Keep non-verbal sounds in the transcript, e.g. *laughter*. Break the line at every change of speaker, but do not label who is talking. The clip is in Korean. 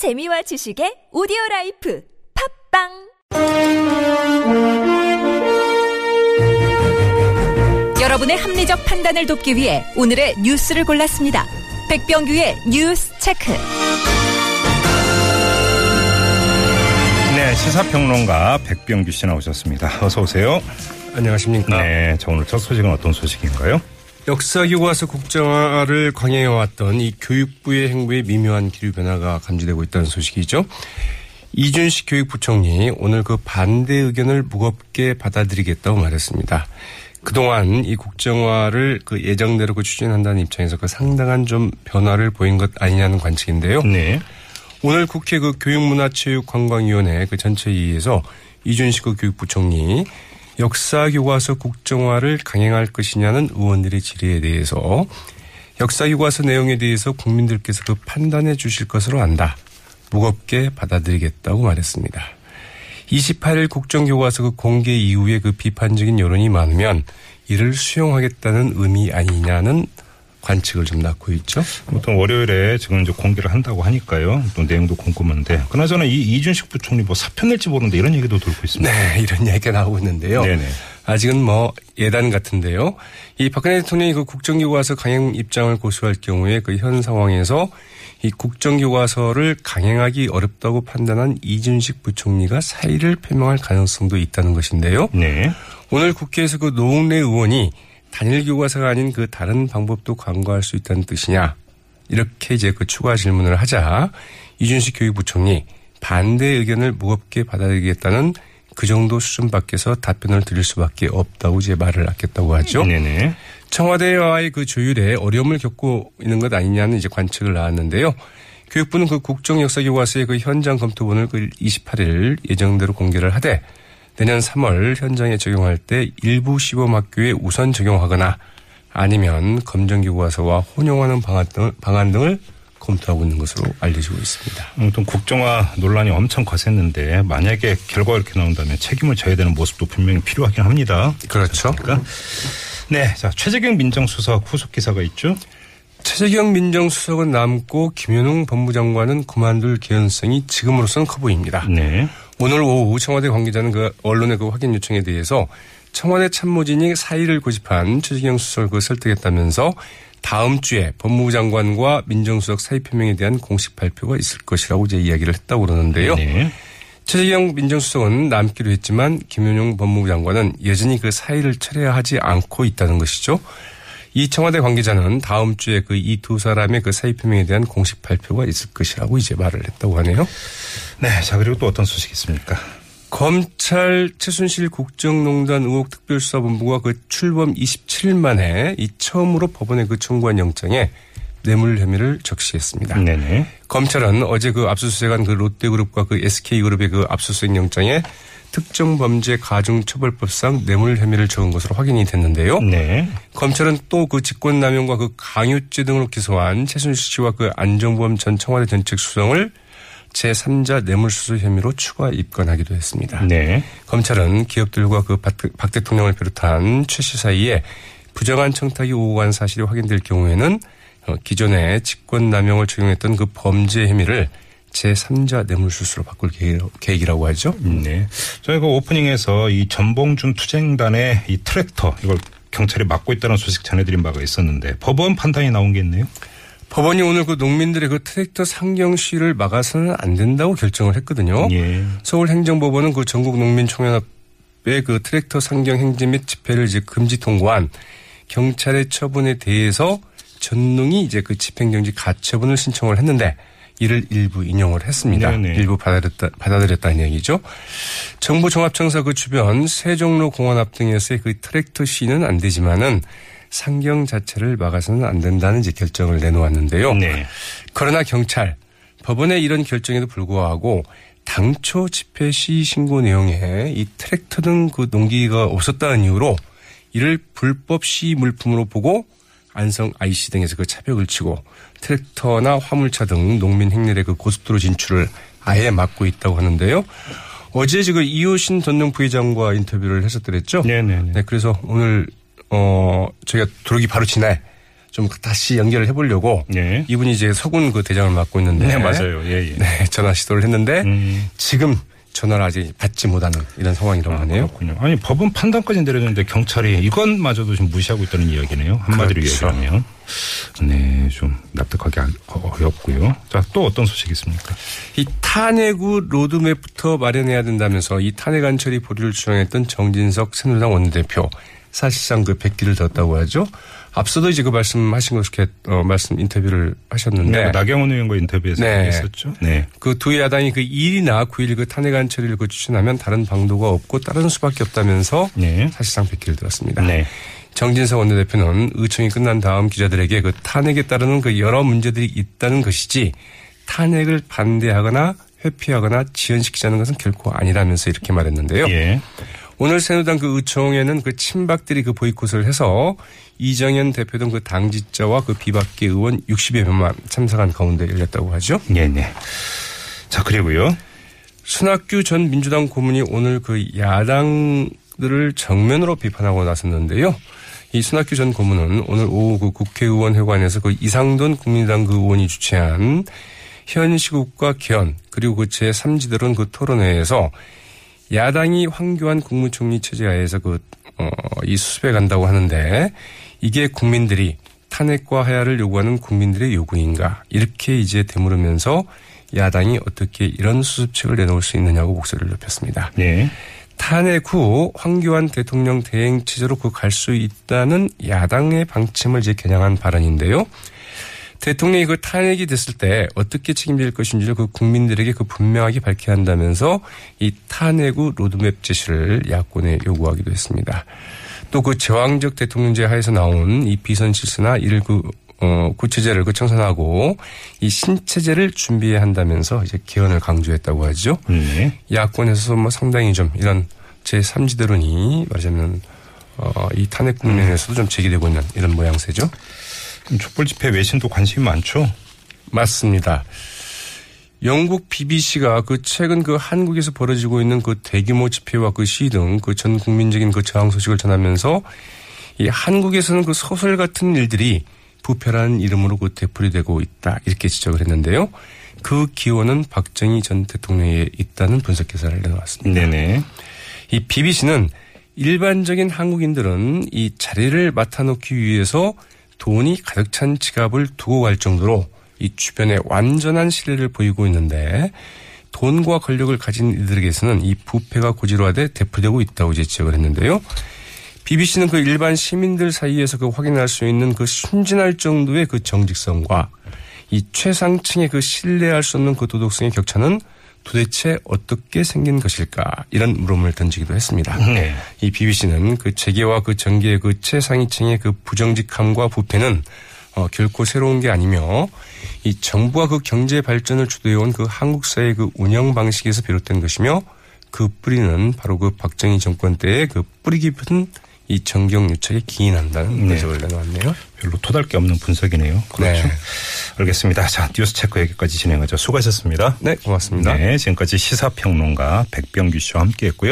재미와 지식의 오디오 라이프 팟빵 여러분의 합리적 판단을 돕기 위해 오늘의 뉴스를 골랐습니다. 백병규의 뉴스 체크.
네, 시사평론가 백병규 씨 나오셨습니다. 어서 오세요.
안녕하십니까.
네, 자 오늘 첫 소식은 어떤 소식인가요?
역사 교과서 국정화를 강행해왔던 이 교육부의 행보에 미묘한 기류 변화가 감지되고 있다는 소식이죠. 이준식 교육부총리 오늘 그 반대 의견을 무겁게 받아들이겠다고 말했습니다. 그동안 이 국정화를 그 예정대로 그 추진한다는 입장에서 그 상당한 좀 변화를 보인 것 아니냐는 관측인데요.
네.
오늘 국회 그 교육문화체육관광위원회 그 전체 회의에서 이준식 그 교육부총리 역사 교과서 국정화를 강행할 것이냐는 의원들의 질의에 대해서 역사 교과서 내용에 대해서 국민들께서 그 판단해 주실 것으로 안다. 무겁게 받아들이겠다고 말했습니다. 28일 국정교과서 그 공개 이후에 그 비판적인 여론이 많으면 이를 수용하겠다는 의미 아니냐는 관측을 좀 낳고 있죠.
보통 월요일에 지금 이제 공개를 한다고 하니까요. 또 내용도 궁금한데. 그나저나 이 이준식 부총리 뭐 사표 낼지 모르는데 이런 얘기도 돌고 있습니다.
네, *laughs* 이런 얘기가 나오고 있는데요.
네네.
아직은 뭐 예단 같은데요. 이 박근혜 대통령이 그 국정교과서 강행 입장을 고수할 경우에 그 현 상황에서 이 국정교과서를 강행하기 어렵다고 판단한 이준식 부총리가 사의를 표명할 가능성도 있다는 것인데요.
네.
오늘 국회에서 그 노웅래 의원이 단일 교과서가 아닌 그 다른 방법도 강구할 수 있다는 뜻이냐 이렇게 이제 그 추가 질문을 하자 이준식 교육부총리 반대 의견을 무겁게 받아들이겠다는 그 정도 수준 밖에서 답변을 드릴 수밖에 없다고 이제 말을 아꼈다고 하죠.
네네.
청와대와의 그 조율에 어려움을 겪고 있는 것 아니냐는 이제 관측을 나왔는데요. 교육부는 그 국정역사교과서의 그 현장 검토본을 그 28일 예정대로 공개를 하되 내년 3월 현장에 적용할 때 일부 시범학교에 우선 적용하거나 아니면 검정교과서와 혼용하는 방안, 등, 방안 등을 검토하고 있는 것으로 알려지고 있습니다.
아무튼 국정화 논란이 엄청 거셌는데 만약에 결과가 이렇게 나온다면 책임을 져야 되는 모습도 분명히 필요하긴 합니다.
그렇죠.
그러니까 네, 자 최재경 민정수석 후속 기사가 있죠.
최재경 민정수석은 남고 김현웅 법무장관은 그만둘 개연성이 지금으로서는 커 보입니다.
네.
오늘 오후 청와대 관계자는 그 언론의 그 확인 요청에 대해서 청와대 참모진이 사의를 고집한 최재경 수석을 그 설득했다면서 다음 주에 법무부 장관과 민정수석 사의 표명에 대한 공식 발표가 있을 것이라고 이제 이야기를 했다고 그러는데요.
네.
최재경 민정수석은 남기로 했지만 김윤용 법무부 장관은 여전히 그 사의를 철회하지 않고 있다는 것이죠. 이 청와대 관계자는 다음 주에 그 이 두 사람의 그 사의 표명에 대한 공식 발표가 있을 것이라고 이제 말을 했다고 하네요.
네, 자 그리고 또 어떤 소식이 있습니까?
검찰 최순실 국정농단 의혹 특별수사본부가 그 출범 27일 만에 이 처음으로 법원에 그 청구한 영장에 뇌물 혐의를 적시했습니다.
네네.
검찰은 어제 그 압수수색한 그 롯데그룹과 그 SK그룹의 그 압수수색 영장에 특정 범죄 가중 처벌법상 뇌물 혐의를 적은 것으로 확인이 됐는데요.
네.
검찰은 또 그 직권남용과 그 강요죄 등으로 기소한 최순실 씨와 그 안정범 전 청와대 전책 수석을 제3자 뇌물수수 혐의로 추가 입건하기도 했습니다.
네.
검찰은 기업들과 그 박 대통령을 비롯한 최 씨 사이에 부정한 청탁이 오고 간 사실이 확인될 경우에는 어, 기존에 직권 남용을 적용했던 그 범죄 혐의를 제3자 뇌물수수로 바꿀 계획이라고 하죠.
네. 저희가 오프닝에서 이 전봉준 투쟁단의 이 트랙터 이걸 경찰이 막고 있다는 소식 전해드린 바가 있었는데 법원 판단이 나온 게 있네요.
법원이 오늘 그 농민들의 그 트랙터 상경 시위를 막아서는 안 된다고 결정을 했거든요.
예.
서울행정법원은 그 전국 농민총연합의 그 트랙터 상경 행진 및 집회를 이제 금지 통고한 경찰의 처분에 대해서 전능이 이제 그 집행정지 가처분을 신청을 했는데 이를 일부 인용을 했습니다.
네네.
일부 받아들였다, 받아들였다는 얘기죠. 정부 종합청사 그 주변 세종로 공원 앞 등에서의 그 트랙터 시는 안 되지만은 상경 자체를 막아서는 안 된다는 이제 결정을 내놓았는데요.
네.
그러나 경찰 법원의 이런 결정에도 불구하고 당초 집회 시위 신고 내용에 이 트랙터 등 그 농기가 없었다는 이유로 이를 불법 시위 물품으로 보고 안성 IC 등에서 그 차벽을 치고 트랙터나 화물차 등 농민 행렬의 그 고속도로 진출을 아예 막고 있다고 하는데요. 어제 지금 이호신 전능 부회장과 인터뷰를 했었더랬죠.
네네네.
네, 그래서 오늘 어 저희가 들어오기 바로 지날 좀 다시 연결을 해보려고
예.
이분이 이제 서군 그 대장을 맡고 있는데
네, 맞아요. 예, 예.
네, 전화 시도를 했는데
음.
지금 전화를 아직 받지 못하는 이런 상황이라고 하네요.
그렇군요. 아니 법원 판단까지 내렸는데 경찰이 이것마저도 지금 무시하고 있다는 이야기네요. 한마디로
그렇죠.
얘기하면. 네, 좀 납득하기 어렵고요. 자, 또 어떤 소식이 있습니까?
이 탄핵 후 로드맵부터 마련해야 된다면서 이 탄핵 안 처리 보류를 주장했던 정진석 새누리당 원내대표 사실상 그 백기를 뒀다고 하죠. 앞서도 이제 그 말씀하신 것렇게 어, 말씀 인터뷰를 하셨는데
네, 나경원 의원과 인터뷰에서
네.
했었죠. 네.
그 두 야당이 그 1이나 9일 그 탄핵 안 처리를 그 추진하면 다른 방도가 없고 따르는 수밖에 없다면서
네.
사실상 백기를 들었습니다.
네.
정진석 원내대표는 의총이 끝난 다음 기자들에게 그 탄핵에 따르는 그 여러 문제들이 있다는 것이지 탄핵을 반대하거나 회피하거나 지연시키자는 것은 결코 아니라면서 이렇게 말했는데요.
예.
오늘 새누리당 그 의총에는 그 친박들이 그 보이콧을 해서 이정현 대표 등 그 당직자와 그 비박계 의원 60여 명만 참석한 가운데 열렸다고 하죠.
네, 네. 자, 그리고요.
순학규 전 민주당 고문이 오늘 그 야당들을 정면으로 비판하고 나섰는데요. 이 순학규 전 고문은 오늘 오후 그 국회의원 회관에서 그 이상돈 국민당 그 의원이 주최한 현 시국과 개헌 그리고 그 제3지대론 그 토론회에서 야당이 황교안 국무총리 체제하에서 그, 어, 이 수습해 간다고 하는데 이게 국민들이 탄핵과 하야를 요구하는 국민들의 요구인가 이렇게 이제 되물으면서 야당이 어떻게 이런 수습책을 내놓을 수 있느냐고 목소리를 높였습니다.
네.
탄핵 후 황교안 대통령 대행 체제로 그 갈 수 있다는 야당의 방침을 이제 겨냥한 발언인데요. 대통령이 그 탄핵이 됐을 때 어떻게 책임질 것인지를 그 국민들에게 그 분명하게 밝혀야 한다면서 이 탄핵 후 로드맵 제시를 야권에 요구하기도 했습니다. 또 그 제왕적 대통령제 하에서 나온 이 비선 실세나 이를 그 어, 구체제를 그 청산하고 이 신체제를 준비해야 한다면서 이제 개헌을 강조했다고 하죠.
네.
야권에서 뭐 상당히 좀 이런 제3지대론이 말하자면 어, 이 탄핵 국면에서도 좀 제기되고 있는 이런 모양새죠.
촛불 집회 외신도 관심이 많죠.
맞습니다. 영국 BBC가 그 최근 그 한국에서 벌어지고 있는 그 대규모 집회와 그 시위 등 그 전 국민적인 그 저항 소식을 전하면서 이 한국에서는 그 소설 같은 일들이 부패라는 이름으로 그 되풀이되고 있다 이렇게 지적을 했는데요. 그 기원은 박정희 전 대통령에 있다는 분석 기사를 내놓았습니다.
네네.
이 BBC는 일반적인 한국인들은 이 자리를 맡아놓기 위해서 돈이 가득 찬 지갑을 두고 갈 정도로 이 주변에 완전한 신뢰를 보이고 있는데 돈과 권력을 가진 이들에게서는 이 부패가 고지로화돼 대표되고 있다고 이제 지적을 했는데요. BBC는 그 일반 시민들 사이에서 그 확인할 수 있는 그 순진할 정도의 그 정직성과 이 최상층의 그 신뢰할 수 없는 그 도덕성의 격차는 도대체 어떻게 생긴 것일까 이런 물음을 던지기도 했습니다.
네.
이 BBC는 그 재계와 그 정계의 그 최상위층의 그 부정직함과 부패는 어, 결코 새로운 게 아니며 이 정부와 그 경제 발전을 주도해온 그 한국 사회 그 운영 방식에서 비롯된 것이며 그 뿌리는 바로 그 박정희 정권 때의 그 뿌리 깊은 이 정경 유착에 기인한다는
네.
분석을 내놓았네요.
별로 토달 게 없는 분석이네요. 그렇죠.
네.
알겠습니다. 자, 뉴스 체크 여기까지 진행하죠. 수고하셨습니다.
네, 고맙습니다.
네, 지금까지 시사평론가 백병규 씨와 함께 했고요.